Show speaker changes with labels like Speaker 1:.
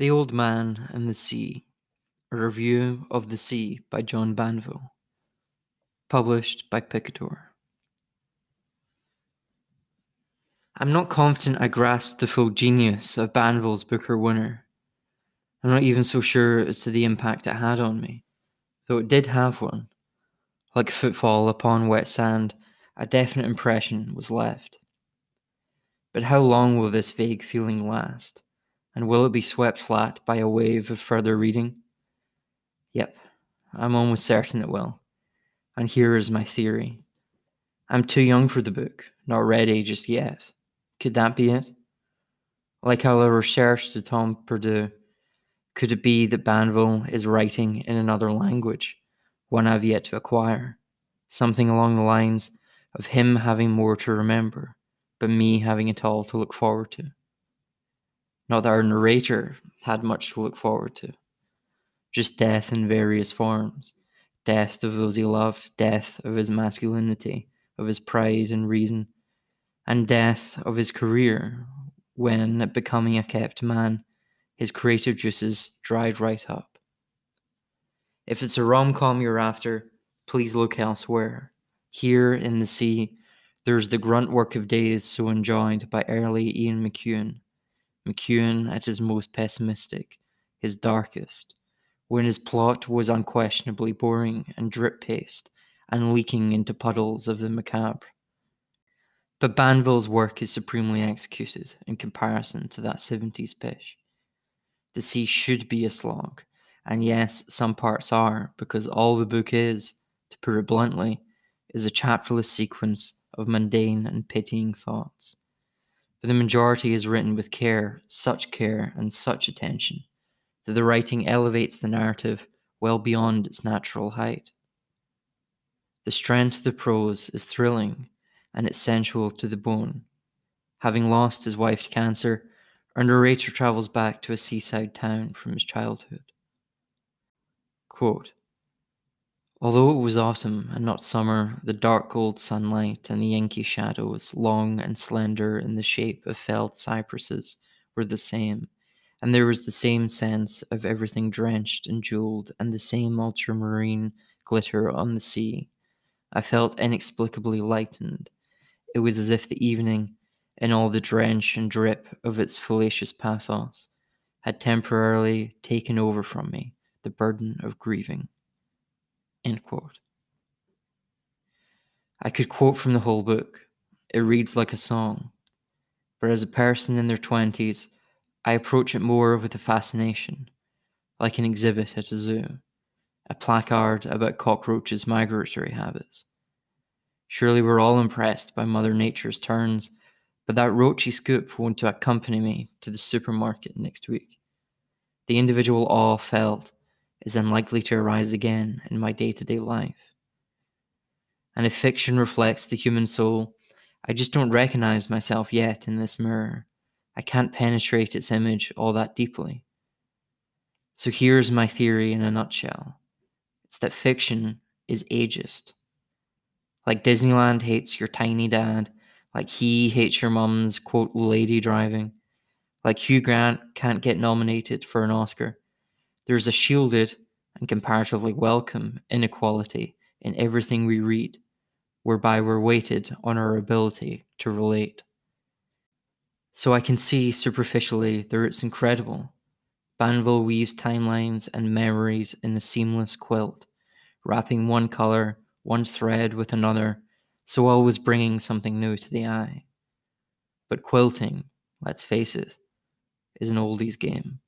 Speaker 1: The Old Man and the Sea A Review of the Sea by John Banville. Published by Picador. I'm not confident I grasped the full genius of Banville's Booker winner. I'm not even so sure as to the impact it had on me, though it did have one. Like footfall upon wet sand, a definite impression was left. But how long will this vague feeling last? And will it be swept flat by a wave of further reading? Yep, I'm almost certain it will. And here is my theory. I'm too young for the book, not ready just yet. Could that be it? Like how La Recherche du Temps Perdu, could it be that Banville is writing in another language, one I've yet to acquire? Something along the lines of him having more to remember, but me having it all to look forward to. Not that our narrator had much to look forward to. Just death in various forms death of those he loved, death of his masculinity, of his pride and reason, and death of his career when, becoming a kept man, his creative juices dried right up. If it's a rom com you're after, please look elsewhere. Here in the sea, there's the grunt work of days so enjoyed by early Ian McEwan, McEwan at his most pessimistic, his darkest, when his plot was unquestionably boring and drip paste and leaking into puddles of the macabre. But Banville's work is supremely executed in comparison to that 70s pish. The sea should be a slog, and yes, some parts are, because all the book is, to put it bluntly, is a chapterless sequence of mundane and pitying thoughts but the majority is written with care, such care and such attention, that the writing elevates the narrative well beyond its natural height. The strength of the prose is thrilling and it's sensual to the bone. Having lost his wife to cancer, our narrator travels back to a seaside town from his childhood. Quote, Although it was autumn and not summer, the dark gold sunlight and the inky shadows, long and slender in the shape of felled cypresses, were the same, and there was the same sense of everything drenched and jeweled, and the same ultramarine glitter on the sea. I felt inexplicably lightened. It was as if the evening, in all the drench and drip of its fallacious pathos, had temporarily taken over from me the burden of grieving. End quote. I could quote from the whole book. It reads like a song. But as a person in their 20s, I approach it more with a fascination, like an exhibit at a zoo, a placard about cockroaches' migratory habits. Surely we're all impressed by Mother Nature's turns, but that roachy scoop won't accompany me to the supermarket next week. The individual awe felt is unlikely to arise again in my day to day life. And if fiction reflects the human soul, I just don't recognize myself yet in this mirror. I can't penetrate its image all that deeply. So here's my theory in a nutshell it's that fiction is ageist. Like Disneyland hates your tiny dad, like he hates your mum's quote lady driving, like Hugh Grant can't get nominated for an Oscar there's a shielded and comparatively welcome inequality in everything we read, whereby we're weighted on our ability to relate. So I can see superficially that it's incredible. Banville weaves timelines and memories in a seamless quilt, wrapping one color, one thread with another, so always bringing something new to the eye. But quilting, let's face it, is an oldies game.